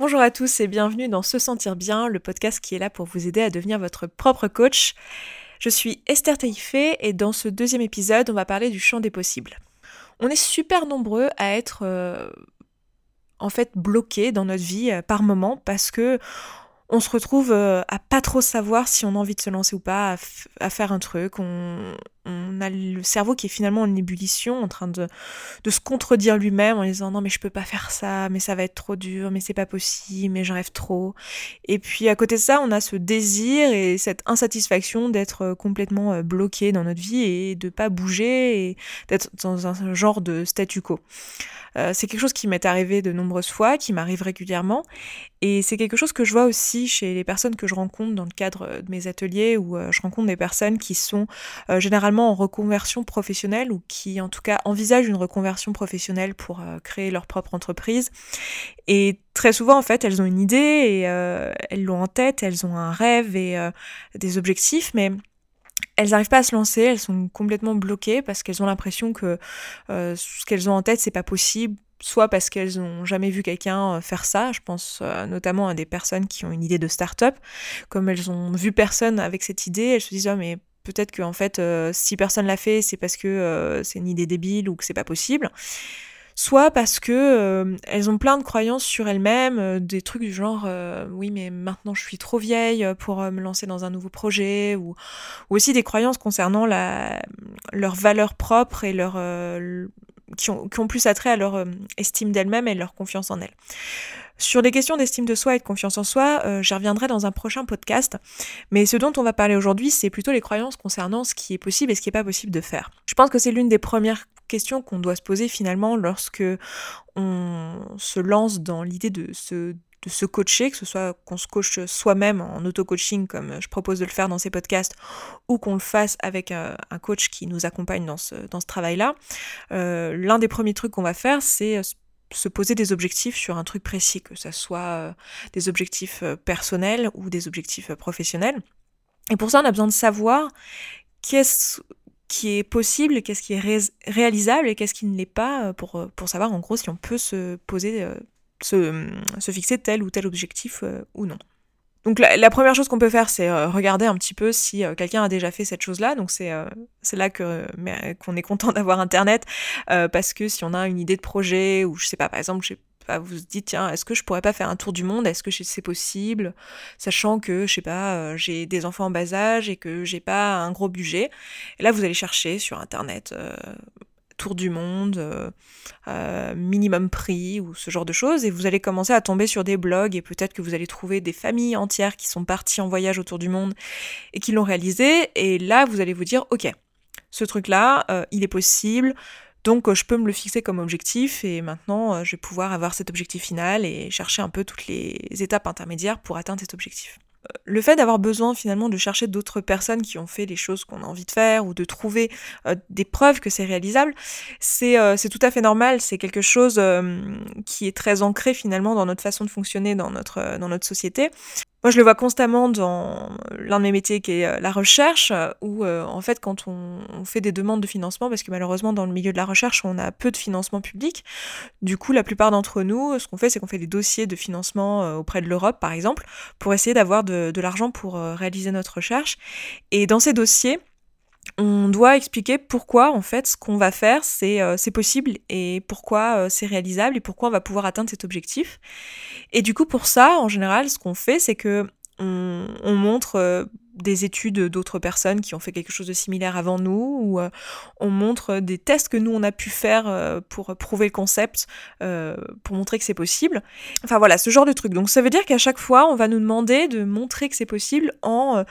Bonjour à tous et bienvenue dans Se Sentir Bien, le podcast qui est là pour vous aider à devenir votre propre coach. Je suis Esther Taïfé et dans ce deuxième épisode, on va parler du champ des possibles. On est super nombreux à être euh, en fait bloqués dans notre vie euh, par moment parce que on se retrouve euh, à pas trop savoir si on a envie de se lancer ou pas, à, faire un truc. On, a le cerveau qui est finalement en ébullition, en train de, de se contredire lui-même en disant non mais je peux pas faire ça, mais ça va être trop dur, mais c'est pas possible, mais j'en rêve trop. Et puis à côté de ça, on a ce désir et cette insatisfaction d'être complètement euh, bloqué dans notre vie et de pas bouger et d'être dans un genre de statu quo. Euh, c'est quelque chose qui m'est arrivé de nombreuses fois, qui m'arrive régulièrement, et c'est quelque chose que je vois aussi chez les personnes que je rencontre dans le cadre de mes ateliers, où euh, je rencontre des personnes qui sont euh, généralement en reconversion professionnelle ou qui en tout cas envisagent une reconversion professionnelle pour créer leur propre entreprise. Et très souvent, en fait, elles ont une idée et elles l'ont en tête, elles ont un rêve et des objectifs, mais elles n'arrivent pas à se lancer, elles sont complètement bloquées parce qu'elles ont l'impression que euh, ce qu'elles ont en tête, c'est pas possible, soit parce qu'elles n'ont jamais vu quelqu'un euh, faire ça, je pense euh, notamment à des personnes qui ont une idée de start-up, comme elles ont vu personne avec cette idée, elles se disent oh, mais peut-être que en fait si personne l'a fait, c'est parce que c'est une idée débile ou que c'est pas possible. Soit parce que euh, elles ont plein de croyances sur elles-mêmes, euh, des trucs du genre euh, oui mais maintenant je suis trop vieille pour me lancer dans un nouveau projet, ou, ou aussi des croyances concernant la, leur valeur propre et leur qui ont, plus attrait à leur estime d'elles-mêmes et leur confiance en elles. Sur les questions d'estime de soi et de confiance en soi, euh, j'y reviendrai dans un prochain podcast. Mais ce dont on va parler aujourd'hui, c'est plutôt les croyances concernant ce qui est possible et ce qui n'est pas possible de faire. Je pense que c'est l'une des premières questions qu'on doit se poser finalement lorsque on se lance dans l'idée de se de se coacher, que ce soit qu'on se coache soi-même en auto-coaching comme je propose de le faire dans ces podcasts, ou qu'on le fasse avec un, coach qui nous accompagne dans ce, dans ce travail-là. Euh, l'un des premiers trucs qu'on va faire, c'est se poser des objectifs sur un truc précis, que ce soit euh, des objectifs euh, personnels ou des objectifs euh, professionnels. Et pour ça, on a besoin de savoir qu'est-ce qui est possible, qu'est-ce qui est réalisable et qu'est-ce qui ne l'est pas, pour, pour savoir en gros si on peut se poser, se, se fixer tel ou tel objectif ou non. Donc la, première chose qu'on peut faire, c'est euh, regarder un petit peu si euh, quelqu'un a déjà fait cette chose-là. Donc c'est euh, c'est là que qu'on est content d'avoir Internet parce que si on a une idée de projet ou je sais pas, par exemple, je sais pas, vous vous dites tiens, est-ce que je pourrais pas faire un tour du monde? Est-ce que c'est possible? Sachant que je sais pas, j'ai des enfants en bas âge et que j'ai pas un gros budget. Et là, vous allez chercher sur Internet tour du monde, euh, euh, minimum prix ou ce genre de choses, et vous allez commencer à tomber sur des blogs et peut-être que vous allez trouver des familles entières qui sont parties en voyage autour du monde et qui l'ont réalisé, et là vous allez vous dire ok, ce truc-là, euh, il est possible, donc je peux me le fixer comme objectif et maintenant je vais pouvoir avoir cet objectif final et chercher un peu toutes les étapes intermédiaires pour atteindre cet objectif le fait d'avoir besoin finalement de chercher d'autres personnes qui ont fait les choses qu'on a envie de faire ou de trouver euh, des preuves que c'est réalisable, euh, c'est tout à fait normal, c'est quelque chose euh, qui est très ancré finalement dans notre façon de fonctionner dans notre, dans notre société. Moi, je le vois constamment dans l'un de mes métiers qui est euh, la recherche, où euh, en fait, quand on, fait des demandes de financement, parce que malheureusement, dans le milieu de la recherche, on a peu de financement public, du coup, la plupart d'entre nous, ce qu'on fait, c'est qu'on fait des dossiers de financement euh, auprès de l'Europe, par exemple, pour essayer d'avoir de l'argent pour réaliser notre recherche. Et dans ces dossiers, on doit expliquer pourquoi en fait ce qu'on va faire c'est euh, possible et pourquoi euh, c'est réalisable et pourquoi on va pouvoir atteindre cet objectif. Et du coup pour ça en général ce qu'on fait c'est que on, montre euh, des études d'autres personnes qui ont fait quelque chose de similaire avant nous ou on montre des tests que nous on a pu faire pour prouver le concept pour montrer que c'est possible. Enfin voilà ce genre de truc. Donc ça veut dire qu'à chaque fois on va nous demander de montrer que c'est possible en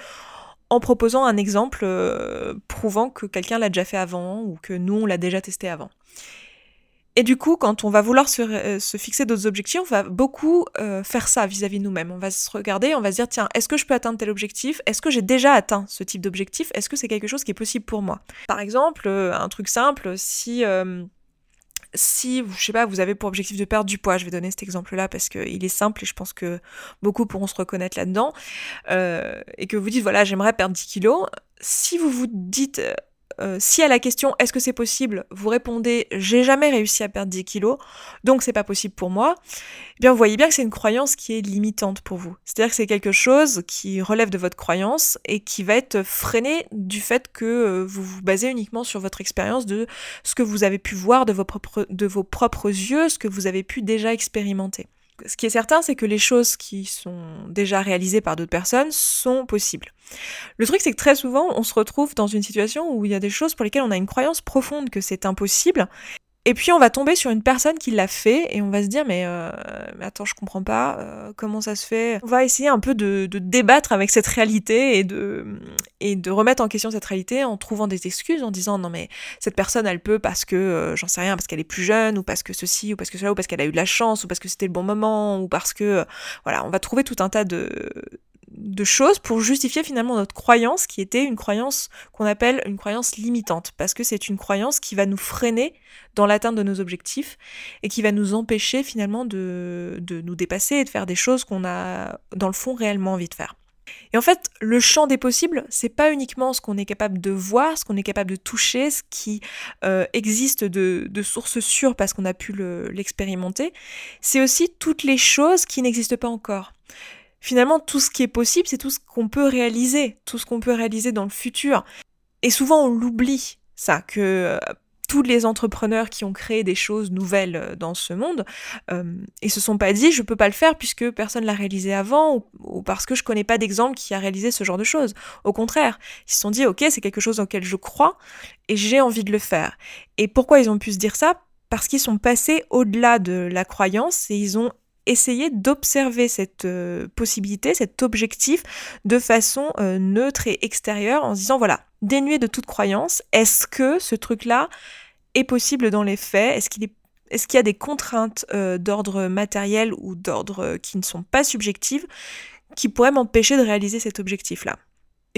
en proposant un exemple euh, prouvant que quelqu'un l'a déjà fait avant ou que nous, on l'a déjà testé avant. Et du coup, quand on va vouloir se, euh, fixer d'autres objectifs, on va beaucoup euh, faire ça vis-à-vis de nous-mêmes. On va se regarder, on va se dire, tiens, est-ce que je peux atteindre tel objectif? Est-ce que j'ai déjà atteint ce type d'objectif? Est-ce que c'est quelque chose qui est possible pour moi? Par exemple, un truc simple, si si, je sais pas, vous avez pour objectif de perdre du poids, je vais donner cet exemple-là parce qu'il est simple et je pense que beaucoup pourront se reconnaître là-dedans, euh, et que vous dites, voilà, j'aimerais perdre 10 kilos, si vous vous dites, euh, si à la question est-ce que c'est possible, vous répondez j'ai jamais réussi à perdre 10 kilos, donc c'est pas possible pour moi, eh bien vous voyez bien que c'est une croyance qui est limitante pour vous. C'est-à-dire que c'est quelque chose qui relève de votre croyance et qui va être freiné du fait que euh, vous vous basez uniquement sur votre expérience de ce que vous avez pu voir de vos propres, de vos propres yeux, ce que vous avez pu déjà expérimenter ce qui est certain, c'est que les choses qui sont déjà réalisées par d'autres personnes sont possibles. Le truc, c'est que très souvent, on se retrouve dans une situation où il y a des choses pour lesquelles on a une croyance profonde que c'est impossible, et puis on va tomber sur une personne qui l'a fait et on va se dire mais, euh, attends je comprends pas euh, comment ça se fait? On va essayer un peu de, débattre avec cette réalité et de, et de remettre en question cette réalité en trouvant des excuses en disant non mais cette personne elle peut parce que euh, j'en sais rien parce qu'elle est plus jeune ou parce que ceci ou parce que cela ou parce qu'elle a eu de la chance ou parce que c'était le bon moment ou parce que voilà on va trouver tout un tas de de choses pour justifier finalement notre croyance qui était une croyance qu'on appelle une croyance limitante. Parce que c'est une croyance qui va nous freiner dans l'atteinte de nos objectifs et qui va nous empêcher finalement de, de nous dépasser et de faire des choses qu'on a dans le fond réellement envie de faire. Et en fait, le champ des possibles, c'est pas uniquement ce qu'on est capable de voir, ce qu'on est capable de toucher, ce qui euh, existe de, de sources sûres parce qu'on a pu l'expérimenter, c'est aussi toutes les choses qui n'existent pas encore finalement, tout ce qui est possible, c'est tout ce qu'on peut réaliser, tout ce qu'on peut réaliser dans le futur. Et souvent, on l'oublie, ça, que euh, tous les entrepreneurs qui ont créé des choses nouvelles euh, dans ce monde, euh, ils se sont pas dit je peux pas le faire puisque personne l'a réalisé avant ou, parce que je connais pas d'exemple qui a réalisé ce genre de choses. Au contraire, ils se sont dit ok c'est quelque chose auquel je crois et j'ai envie de le faire. Et pourquoi ils ont pu se dire ça? Parce qu'ils sont passés au-delà de la croyance et ils ont essayer d'observer cette euh, possibilité, cet objectif de façon euh, neutre et extérieure en se disant voilà, dénué de toute croyance, est-ce que ce truc-là est possible dans les faits? Est-ce qu'il est est-ce qu'il y a des contraintes euh, d'ordre matériel ou d'ordre qui ne sont pas subjectives qui pourraient m'empêcher de réaliser cet objectif-là?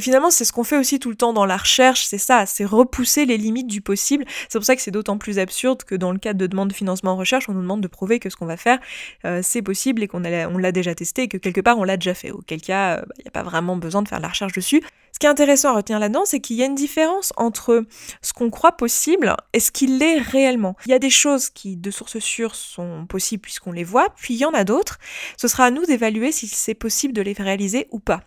Et finalement, c'est ce qu'on fait aussi tout le temps dans la recherche, c'est ça, c'est repousser les limites du possible. C'est pour ça que c'est d'autant plus absurde que dans le cadre de demande de financement en recherche, on nous demande de prouver que ce qu'on va faire, euh, c'est possible et qu'on on l'a déjà testé et que quelque part on l'a déjà fait. Auquel cas, il euh, n'y a pas vraiment besoin de faire de la recherche dessus. Ce qui est intéressant à retenir là-dedans, c'est qu'il y a une différence entre ce qu'on croit possible et ce qu'il l'est réellement. Il y a des choses qui, de source sûre, sont possibles puisqu'on les voit, puis il y en a d'autres. Ce sera à nous d'évaluer si c'est possible de les réaliser ou pas.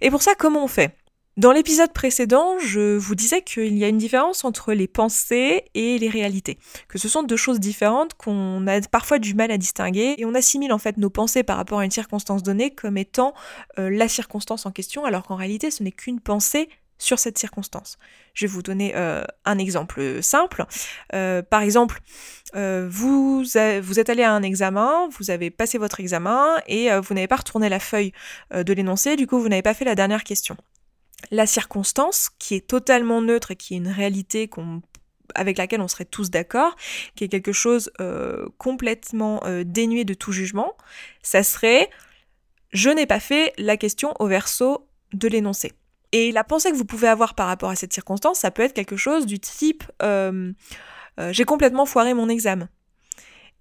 Et pour ça, comment on fait? Dans l'épisode précédent, je vous disais qu'il y a une différence entre les pensées et les réalités, que ce sont deux choses différentes qu'on a parfois du mal à distinguer, et on assimile en fait nos pensées par rapport à une circonstance donnée comme étant euh, la circonstance en question, alors qu'en réalité ce n'est qu'une pensée sur cette circonstance. Je vais vous donner euh, un exemple simple. Euh, par exemple, vous, vous êtes allé à un examen, vous avez passé votre examen et vous n'avez pas retourné la feuille de l'énoncé, du coup vous n'avez pas fait la dernière question la circonstance, qui est totalement neutre et qui est une réalité avec laquelle on serait tous d'accord, qui est quelque chose euh, complètement euh, dénué de tout jugement, ça serait je n'ai pas fait la question au verso de l'énoncé. Et la pensée que vous pouvez avoir par rapport à cette circonstance, ça peut être quelque chose du type euh, j'ai complètement foiré mon examen.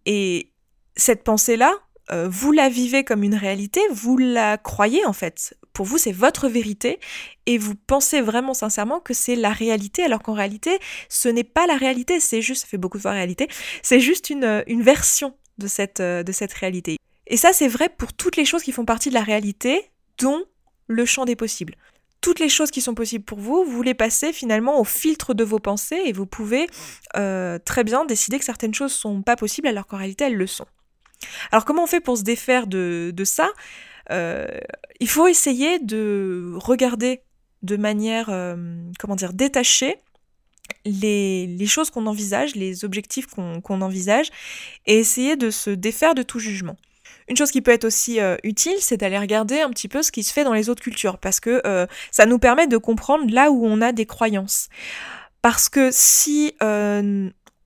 Et cette pensée-là, vous la vivez comme une réalité, vous la croyez en fait pour vous c'est votre vérité et vous pensez vraiment sincèrement que c'est la réalité alors qu'en réalité ce n'est pas la réalité, c'est juste, ça fait beaucoup de fois réalité, c'est juste une, une version de cette, de cette réalité. Et ça c'est vrai pour toutes les choses qui font partie de la réalité dont le champ des possibles. Toutes les choses qui sont possibles pour vous, vous les passez finalement au filtre de vos pensées et vous pouvez euh, très bien décider que certaines choses sont pas possibles alors qu'en réalité elles le sont. Alors comment on fait pour se défaire de, de ça? euh, il faut essayer de regarder de manière, euh, comment dire, détachée les, les choses qu'on envisage, les objectifs qu'on envisage, et essayer de se défaire de tout jugement. Une chose qui peut être aussi euh, utile, c'est d'aller regarder un petit peu ce qui se fait dans les autres cultures, parce que ça nous permet de comprendre là où on a des croyances. Parce que si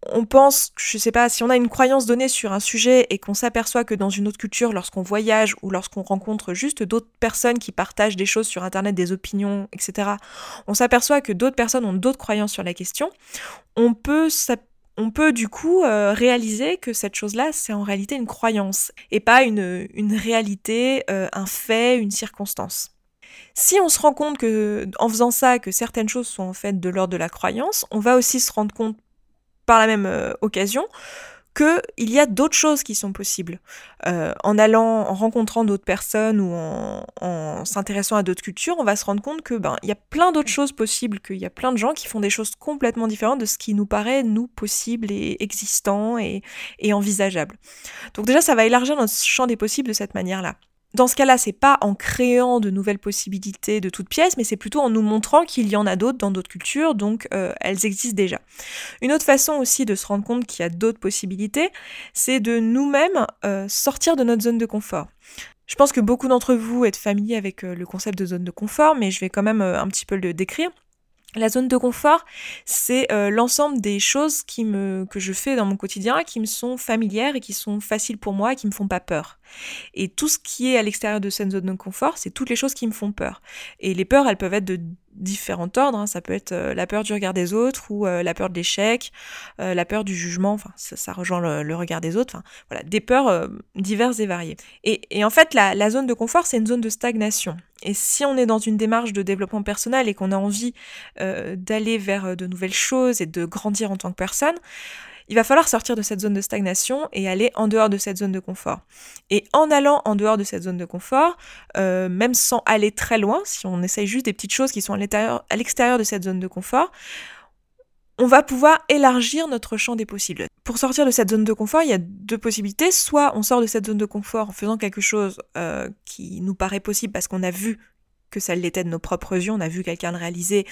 on pense, je sais pas, si on a une croyance donnée sur un sujet et qu'on s'aperçoit que dans une autre culture, lorsqu'on voyage ou lorsqu'on rencontre juste d'autres personnes qui partagent des choses sur Internet, des opinions, etc., on s'aperçoit que d'autres personnes ont d'autres croyances sur la question, on peut, du coup euh, réaliser que cette chose-là, c'est en réalité une croyance et pas une, une réalité, euh, un fait, une circonstance. Si on se rend compte que, en faisant ça, que certaines choses sont en fait de l'ordre de la croyance, on va aussi se rendre compte par la même euh, occasion qu'il y a d'autres choses qui sont possibles. Euh, en allant, en rencontrant d'autres personnes ou en, s'intéressant à d'autres cultures, on va se rendre compte que ben il y a plein d'autres choses possibles, qu'il y a plein de gens qui font des choses complètement différentes de ce qui nous paraît nous possible et existant et, et envisageable. Donc déjà, ça va élargir notre champ des possibles de cette manière-là. Dans ce cas-là, c'est pas en créant de nouvelles possibilités de toutes pièces, mais c'est plutôt en nous montrant qu'il y en a d'autres dans d'autres cultures, donc euh, elles existent déjà. Une autre façon aussi de se rendre compte qu'il y a d'autres possibilités, c'est de nous-mêmes euh, sortir de notre zone de confort. Je pense que beaucoup d'entre vous êtes familiers avec euh, le concept de zone de confort, mais je vais quand même un petit peu le décrire. La zone de confort, c'est l'ensemble des choses qui me, que je fais dans mon quotidien, qui me sont familières et qui sont faciles pour moi et qui me font pas peur. Et tout ce qui est à l'extérieur de cette zone de confort, c'est toutes les choses qui me font peur. Et les peurs, elles peuvent être de différents ordres. Hein. Ça peut être euh, la peur du regard des autres ou euh, la peur de l'échec, euh, la peur du jugement. Enfin, ça, rejoint le, regard des autres. Enfin, voilà, des peurs diverses et variées. Et, en fait, la, la zone de confort, c'est une zone de stagnation. Et si on est dans une démarche de développement personnel et qu'on a envie d'aller vers de nouvelles choses et de grandir en tant que personne, il va falloir sortir de cette zone de stagnation et aller en dehors de cette zone de confort. Et en allant en dehors de cette zone de confort, euh, même sans aller très loin, si on essaye juste des petites choses qui sont à l'extérieur de cette zone de confort, on va pouvoir élargir notre champ des possibles. Pour sortir de cette zone de confort, il y a deux possibilités. Soit on sort de cette zone de confort en faisant quelque chose euh, qui nous paraît possible parce qu'on a vu que ça l'était de nos propres yeux, on a vu quelqu'un le réaliser,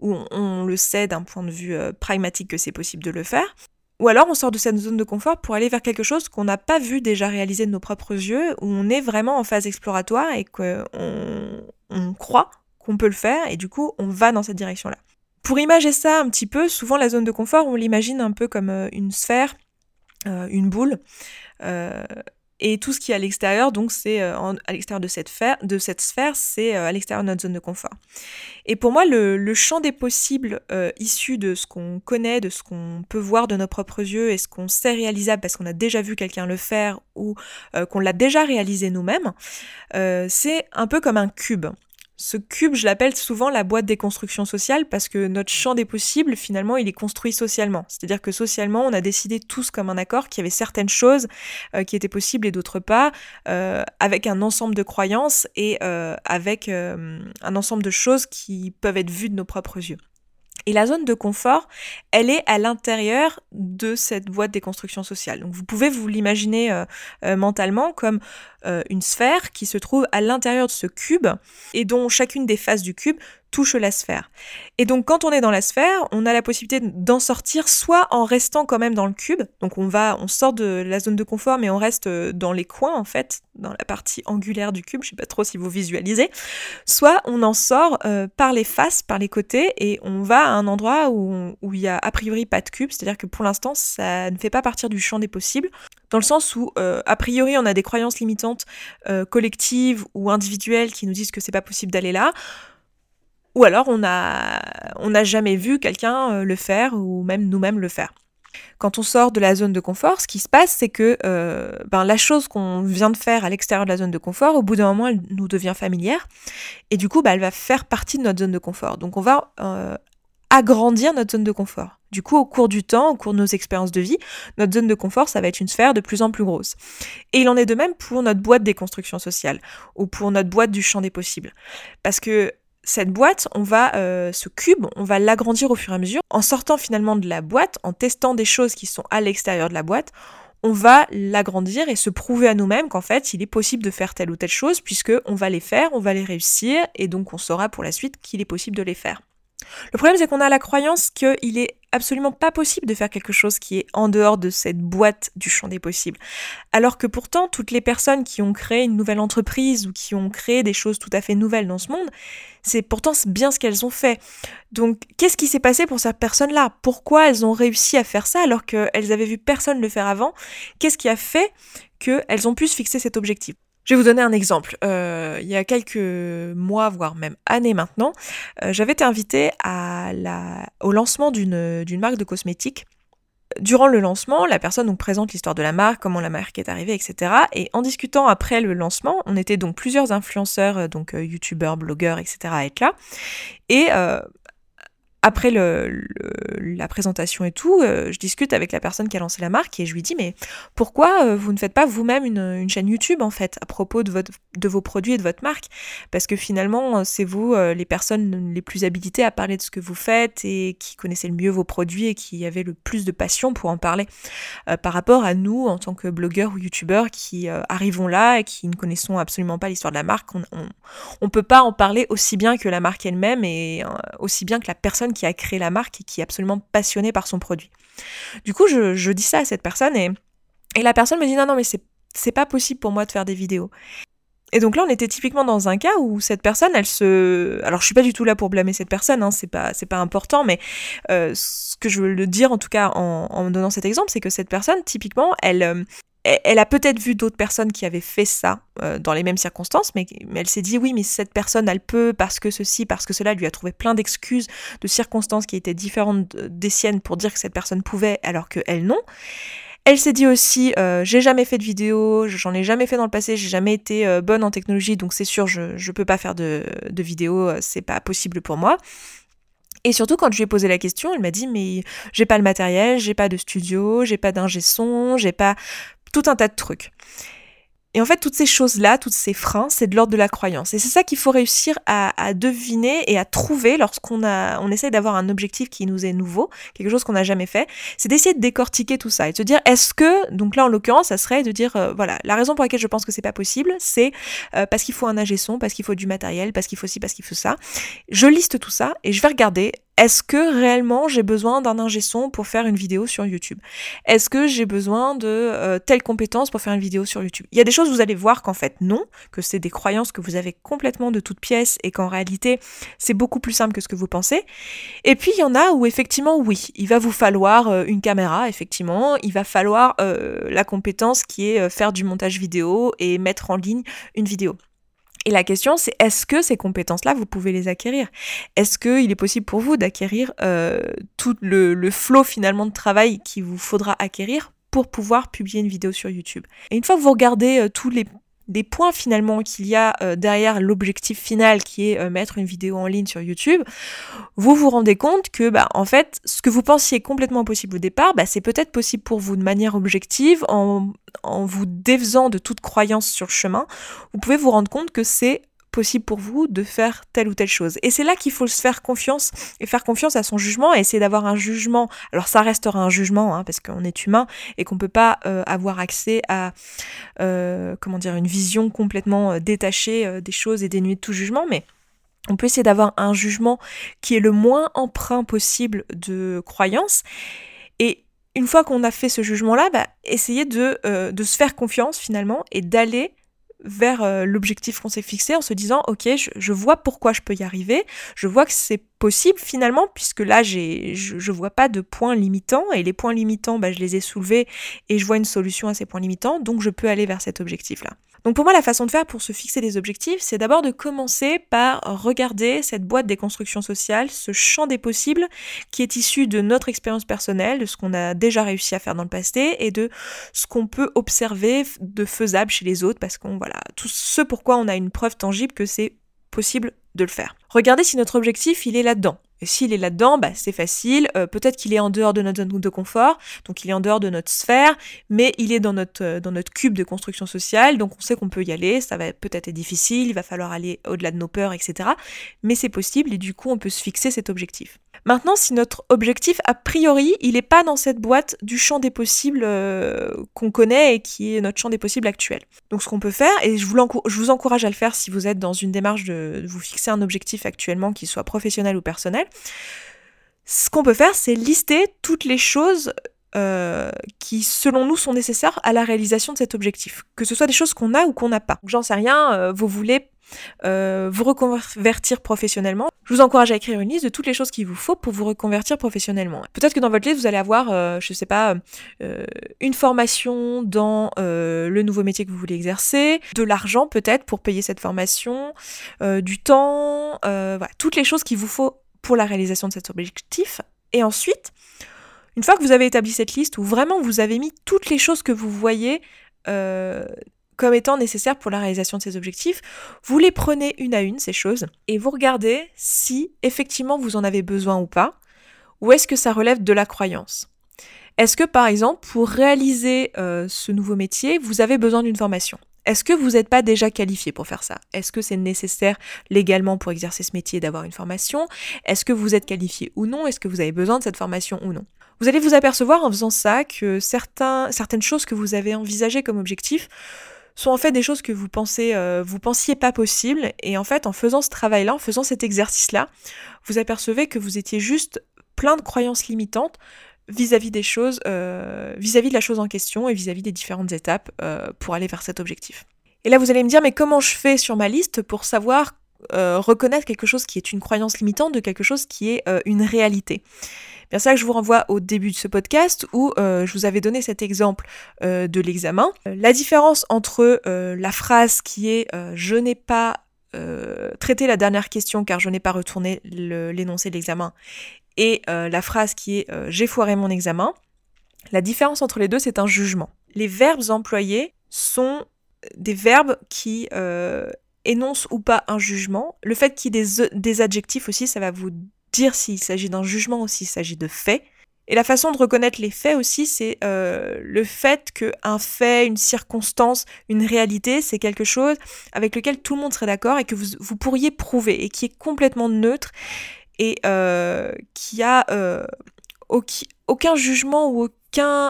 ou on, le sait d'un point de vue euh, pragmatique que c'est possible de le faire. Ou alors on sort de cette zone de confort pour aller vers quelque chose qu'on n'a pas vu déjà réaliser de nos propres yeux, où on est vraiment en phase exploratoire et qu'on on croit qu'on peut le faire et du coup on va dans cette direction-là. Pour imager ça un petit peu, souvent la zone de confort, on l'imagine un peu comme euh, une sphère, euh, une boule, euh, et tout ce qui est à l'extérieur, donc c'est euh, à l'extérieur de cette, de cette sphère, c'est euh, à l'extérieur de notre zone de confort. Et pour moi, le, champ des possibles euh, issus de ce qu'on connaît, de ce qu'on peut voir de nos propres yeux et ce qu'on sait réalisable parce qu'on a déjà vu quelqu'un le faire ou qu'on l'a déjà réalisé nous-mêmes, c'est un peu comme un cube. Ce cube, je l'appelle souvent la boîte des constructions sociales parce que notre champ des possibles, finalement, il est construit socialement. C'est-à-dire que socialement, on a décidé tous comme un accord qu'il y avait certaines choses euh, qui étaient possibles et d'autres pas, euh, avec un ensemble de croyances et euh, avec un ensemble de choses qui peuvent être vues de nos propres yeux. Et la zone de confort, elle est à l'intérieur de cette boîte des constructions sociales. Donc vous pouvez vous l'imaginer mentalement comme une sphère qui se trouve à l'intérieur de ce cube et dont chacune des faces du cube touche la sphère. Et donc quand on est dans la sphère, on a la possibilité d'en sortir soit en restant quand même dans le cube, donc on va, on sort de la zone de confort mais on reste euh, dans les coins en fait, dans la partie angulaire du cube, je sais pas trop si vous visualisez, soit on en sort euh, par les faces, par les côtés et on va à un endroit où, où il y a a priori pas de cube, c'est-à-dire que pour l'instant ça ne fait pas partir du champ des possibles, dans le sens où euh, a priori on a des croyances limitantes collectives ou individuelles qui nous disent que c'est pas possible d'aller là. Ou alors on n'a on jamais vu quelqu'un euh, le faire ou même nous-mêmes le faire. Quand on sort de la zone de confort, ce qui se passe, c'est que euh, ben, la chose qu'on vient de faire à l'extérieur de la zone de confort, au bout d'un moment, elle nous devient familière. Et du coup, ben, elle va faire partie de notre zone de confort. Donc on va euh, agrandir notre zone de confort. Du coup, au cours du temps, au cours de nos expériences de vie, notre zone de confort, ça va être une sphère de plus en plus grosse. Et il en est de même pour notre boîte des constructions sociales, ou pour notre boîte du champ des possibles. Parce que cette boîte, on va, euh, ce cube, on va l'agrandir au fur et à mesure. En sortant finalement de la boîte, en testant des choses qui sont à l'extérieur de la boîte, on va l'agrandir et se prouver à nous-mêmes qu'en fait, il est possible de faire telle ou telle chose, puisque on va les faire, on va les réussir, et donc on saura pour la suite qu'il est possible de les faire. Le problème, c'est qu'on a la croyance qu'il est absolument pas possible de faire quelque chose qui est en dehors de cette boîte du champ des possibles. Alors que pourtant, toutes les personnes qui ont créé une nouvelle entreprise ou qui ont créé des choses tout à fait nouvelles dans ce monde, c'est pourtant bien ce qu'elles ont fait. Donc, qu'est-ce qui s'est passé pour ces personnes-là? Pourquoi elles ont réussi à faire ça alors qu'elles avaient vu personne le faire avant? Qu'est-ce qui a fait qu'elles ont pu se fixer cet objectif? Je vais vous donner un exemple. Euh, il y a quelques mois, voire même années maintenant, euh, j'avais été invitée au lancement d'une marque de cosmétiques durant le lancement, la personne nous présente l'histoire de la marque, comment la marque est arrivée, etc. Et en discutant après le lancement, on était donc plusieurs influenceurs, donc youtubeurs, blogueurs, etc. à être là. Et après la présentation et tout, euh, je discute avec la personne qui a lancé la marque et je lui dis mais pourquoi euh, vous ne faites pas vous-même une, chaîne YouTube en fait à propos de, vos produits et de votre marque? Parce que finalement c'est vous euh, les personnes les plus habilitées à parler de ce que vous faites et qui connaissez le mieux vos produits et qui avez le plus de passion pour en parler par rapport à nous en tant que blogueurs ou youtubeurs qui arrivons là et qui ne connaissons absolument pas l'histoire de la marque. On, on, peut pas en parler aussi bien que la marque elle-même et aussi bien que la personne qui a créé la marque et qui est absolument passionné par son produit. Du coup, je, dis ça à cette personne et, et la personne me dit non, non, mais c'est pas possible pour moi de faire des vidéos. Et donc là, on était typiquement dans un cas où cette personne, elle se... Alors, je suis pas du tout là pour blâmer cette personne, hein, c'est pas, c'est pas important, mais euh, ce que je veux le dire, en tout cas, en, en donnant cet exemple, c'est que cette personne, typiquement, elle, euh, elle a peut-être vu d'autres personnes qui avaient fait ça euh, dans les mêmes circonstances, mais, elle s'est dit oui, mais cette personne, elle peut parce que ceci, parce que cela, elle lui a trouvé plein d'excuses, de circonstances qui étaient différentes des siennes pour dire que cette personne pouvait, alors que elle non. Elle s'est dit aussi, euh, j'ai jamais fait de vidéo, j'en ai jamais fait dans le passé, j'ai jamais été euh, bonne en technologie, donc c'est sûr, je, ne peux pas faire de, de vidéo, c'est pas possible pour moi. Et surtout, quand je lui ai posé la question, elle m'a dit Mais j'ai pas le matériel, j'ai pas de studio, j'ai pas d'ingé son, j'ai pas tout un tas de trucs. Et en fait, toutes ces choses-là, toutes ces freins, c'est de l'ordre de la croyance. Et c'est ça qu'il faut réussir à, deviner et à trouver lorsqu'on a, on essaie d'avoir un objectif qui nous est nouveau, quelque chose qu'on n'a jamais fait. C'est d'essayer de décortiquer tout ça et de se dire, est-ce que, donc là en l'occurrence, ça serait de dire, euh, voilà, la raison pour laquelle je pense que c'est pas possible, c'est euh, parce qu'il faut un ingé son, parce qu'il faut du matériel, parce qu'il faut ci, parce qu'il faut ça. Je liste tout ça et je vais regarder est-ce que réellement j'ai besoin d'un ingé son pour faire une vidéo sur YouTube? Est-ce que j'ai besoin de euh, telle compétence pour faire une vidéo sur YouTube? Il y a des choses, vous allez voir qu'en fait non, que c'est des croyances que vous avez complètement de toutes pièces et qu'en réalité c'est beaucoup plus simple que ce que vous pensez. Et puis il y en a où effectivement oui, il va vous falloir euh, une caméra, effectivement, il va falloir euh, la compétence qui est faire du montage vidéo et mettre en ligne une vidéo. Et la question, c'est est-ce que ces compétences-là, vous pouvez les acquérir? Est-ce qu'il est possible pour vous d'acquérir euh, tout le, flot finalement de travail qu'il vous faudra acquérir pour pouvoir publier une vidéo sur YouTube? Et une fois que vous regardez euh, tous les des points finalement qu'il y a euh, derrière l'objectif final qui est euh, mettre une vidéo en ligne sur YouTube, vous vous rendez compte que bah, en fait ce que vous pensiez complètement impossible au départ, bah, c'est peut-être possible pour vous de manière objective en, en vous défaisant de toute croyance sur le chemin. Vous pouvez vous rendre compte que c'est possible pour vous de faire telle ou telle chose. Et c'est là qu'il faut se faire confiance et faire confiance à son jugement et essayer d'avoir un jugement. Alors ça restera un jugement hein, parce qu'on est humain et qu'on peut pas euh, avoir accès à euh, comment dire une vision complètement euh, détachée des choses et dénuée de tout jugement, mais on peut essayer d'avoir un jugement qui est le moins emprunt possible de croyance. Et une fois qu'on a fait ce jugement-là, bah, essayer de, de se faire confiance finalement et d'aller vers euh, l'objectif qu'on s'est fixé en se disant ok je, vois pourquoi je peux y arriver. Je vois que c'est possible finalement puisque là j'ai je, je, vois pas de points limitants. Et les points limitants bah, je les ai soulevés et je vois une solution à ces points limitants. Donc je peux aller vers cet objectif là donc pour moi, la façon de faire pour se fixer des objectifs, c'est d'abord de commencer par regarder cette boîte des constructions sociales, ce champ des possibles qui est issu de notre expérience personnelle, de ce qu'on a déjà réussi à faire dans le passé et de ce qu'on peut observer de faisable chez les autres parce qu'on voilà, tout ce pourquoi on a une preuve tangible que c'est possible de le faire. Regardez si notre objectif, il est là-dedans. Et s'il est là-dedans, bah, c'est facile. Euh, peut-être qu'il est en dehors de notre zone de confort, donc il est en dehors de notre sphère, mais il est dans notre, euh, dans notre cube de construction sociale, donc on sait qu'on peut y aller. Ça va peut-être être difficile, il va falloir aller au-delà de nos peurs, etc. Mais c'est possible et du coup, on peut se fixer cet objectif. Maintenant, si notre objectif, a priori, il n'est pas dans cette boîte du champ des possibles euh, qu'on connaît et qui est notre champ des possibles actuel. Donc ce qu'on peut faire, et je vous, encourage à le faire si vous êtes dans une démarche de vous fixer un objectif actuellement, qu'il soit professionnel ou personnel, ce qu'on peut faire, c'est lister toutes les choses euh, qui, selon nous, sont nécessaires à la réalisation de cet objectif. Que ce soit des choses qu'on a ou qu'on n'a pas. J'en sais rien, euh, vous voulez euh, vous reconvertir professionnellement. Je vous encourage à écrire une liste de toutes les choses qu'il vous faut pour vous reconvertir professionnellement. Peut-être que dans votre liste, vous allez avoir, je ne sais pas, une formation dans le nouveau métier que vous voulez exercer, de l'argent peut-être pour payer cette formation, du temps, toutes les choses qu'il vous faut pour la réalisation de cet objectif. Et ensuite, Une fois que vous avez établi cette liste où vraiment vous avez mis toutes les choses que vous voyez euh, comme étant nécessaires pour la réalisation de ces objectifs, vous les prenez une à une, ces choses, et vous regardez si effectivement vous en avez besoin ou pas, ou est-ce que ça relève de la croyance? Est-ce que par exemple, pour réaliser euh, ce nouveau métier, vous avez besoin d'une formation? Est-ce que vous n'êtes pas déjà qualifié pour faire ça? Est-ce que c'est nécessaire légalement pour exercer ce métier d'avoir une formation? Est-ce que vous êtes qualifié ou non? Est-ce que vous avez besoin de cette formation ou non? Vous allez vous apercevoir en faisant ça que certaines choses que vous avez envisagées comme objectif sont en fait des choses que vous pensez, euh, vous pensiez pas possibles, et en fait, en faisant ce travail-là, en faisant cet exercice-là, vous apercevez que vous étiez juste plein de croyances limitantes vis-à-vis des choses, euh, vis-à-vis de la chose en question et vis-à-vis des différentes étapes euh, pour aller vers cet objectif. Et là, vous allez me dire, mais comment je fais sur ma liste pour savoir reconnaître quelque chose qui est une croyance limitante de quelque chose qui est une réalité? Bien ça que je vous renvoie au début de ce podcast où euh, je vous avais donné cet exemple euh, de l'examen. Euh, la différence entre la phrase qui est je n'ai pas traité la dernière question car je n'ai pas retourné l'énoncé de l'examen et la phrase qui est j'ai foiré mon examen, la différence entre les deux c'est un jugement. Les verbes employés sont des verbes qui énoncent ou pas un jugement. Le fait qu'il y ait des adjectifs aussi, ça va vous dire s'il s'agit d'un jugement ou s'il s'agit de faits. Et la façon de reconnaître les faits aussi, c'est euh, le fait qu'un fait, une circonstance, une réalité, c'est quelque chose avec lequel tout le monde serait d'accord et que vous, pourriez prouver et qui est complètement neutre et euh, qui a euh, aucun jugement ou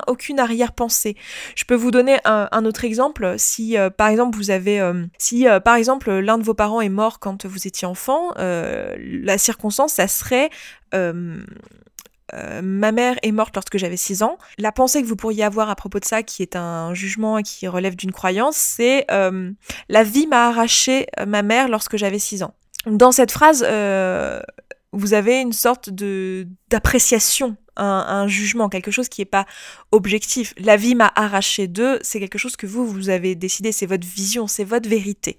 aucune arrière-pensée. Je peux vous donner un, autre exemple. Si euh, par exemple vous avez, euh, si euh, par exemple l'un de vos parents est mort quand vous étiez enfant, la circonstance, ça serait ma mère est morte lorsque j'avais 6 ans. La pensée que vous pourriez avoir à propos de ça, qui est un jugement et qui relève d'une croyance, c'est la vie m'a arraché ma mère lorsque j'avais 6 ans. Dans cette phrase, vous avez une sorte d'appréciation un, jugement, quelque chose qui n'est pas objectif. La vie m'a arraché d'eux, c'est quelque chose que vous, vous avez décidé, c'est votre vision, c'est votre vérité.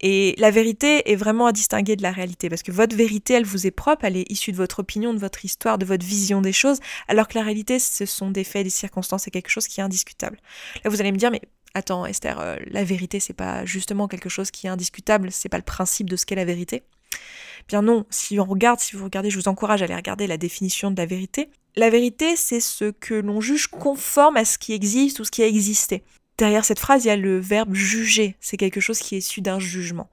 Et la vérité est vraiment à distinguer de la réalité, parce que votre vérité, elle vous est propre, elle est issue de votre opinion, de votre histoire, de votre vision des choses, alors que la réalité, ce sont des faits, des circonstances, c'est quelque chose qui est indiscutable. Là, vous allez me dire, mais attends, Esther, euh, la vérité, c'est pas justement quelque chose qui est indiscutable, c'est pas le principe de ce qu'est la vérité? Bien non, si on regarde, si vous regardez, je vous encourage à aller regarder la définition de la vérité. La vérité, c'est ce que l'on juge conforme à ce qui existe ou ce qui a existé. Derrière cette phrase, il y a le verbe juger. C'est quelque chose qui est issu d'un jugement.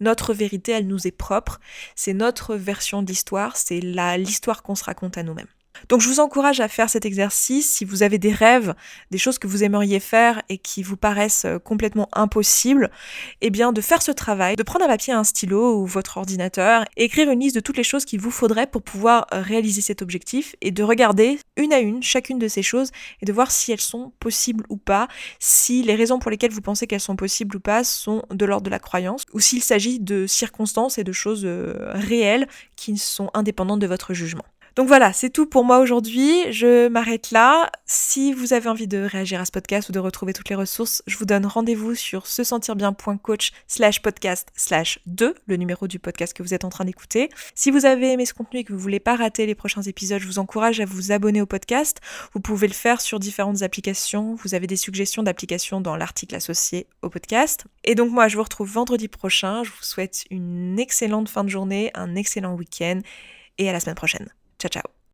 Notre vérité, elle nous est propre. C'est notre version d'histoire. C'est l'histoire qu'on se raconte à nous-mêmes. Donc je vous encourage à faire cet exercice si vous avez des rêves, des choses que vous aimeriez faire et qui vous paraissent euh, complètement impossibles, eh bien de faire ce travail, de prendre un papier, un stylo ou votre ordinateur, écrire une liste de toutes les choses qu'il vous faudrait pour pouvoir euh, réaliser cet objectif et de regarder une à une chacune de ces choses et de voir si elles sont possibles ou pas, si les raisons pour lesquelles vous pensez qu'elles sont possibles ou pas sont de l'ordre de la croyance ou s'il s'agit de circonstances et de choses euh, réelles qui sont indépendantes de votre jugement. Donc voilà, c'est tout pour moi aujourd'hui. Je m'arrête là. Si vous avez envie de réagir à ce podcast ou de retrouver toutes les ressources, je vous donne rendez-vous sur se sentir bien.coach slash podcast slash 2, le numéro du podcast que vous êtes en train d'écouter. Si vous avez aimé ce contenu et que vous voulez pas rater les prochains épisodes, je vous encourage à vous abonner au podcast. Vous pouvez le faire sur différentes applications. Vous avez des suggestions d'applications dans l'article associé au podcast. Et donc moi, je vous retrouve vendredi prochain. Je vous souhaite une excellente fin de journée, un excellent week-end et à la semaine prochaine. Ciao, ciao.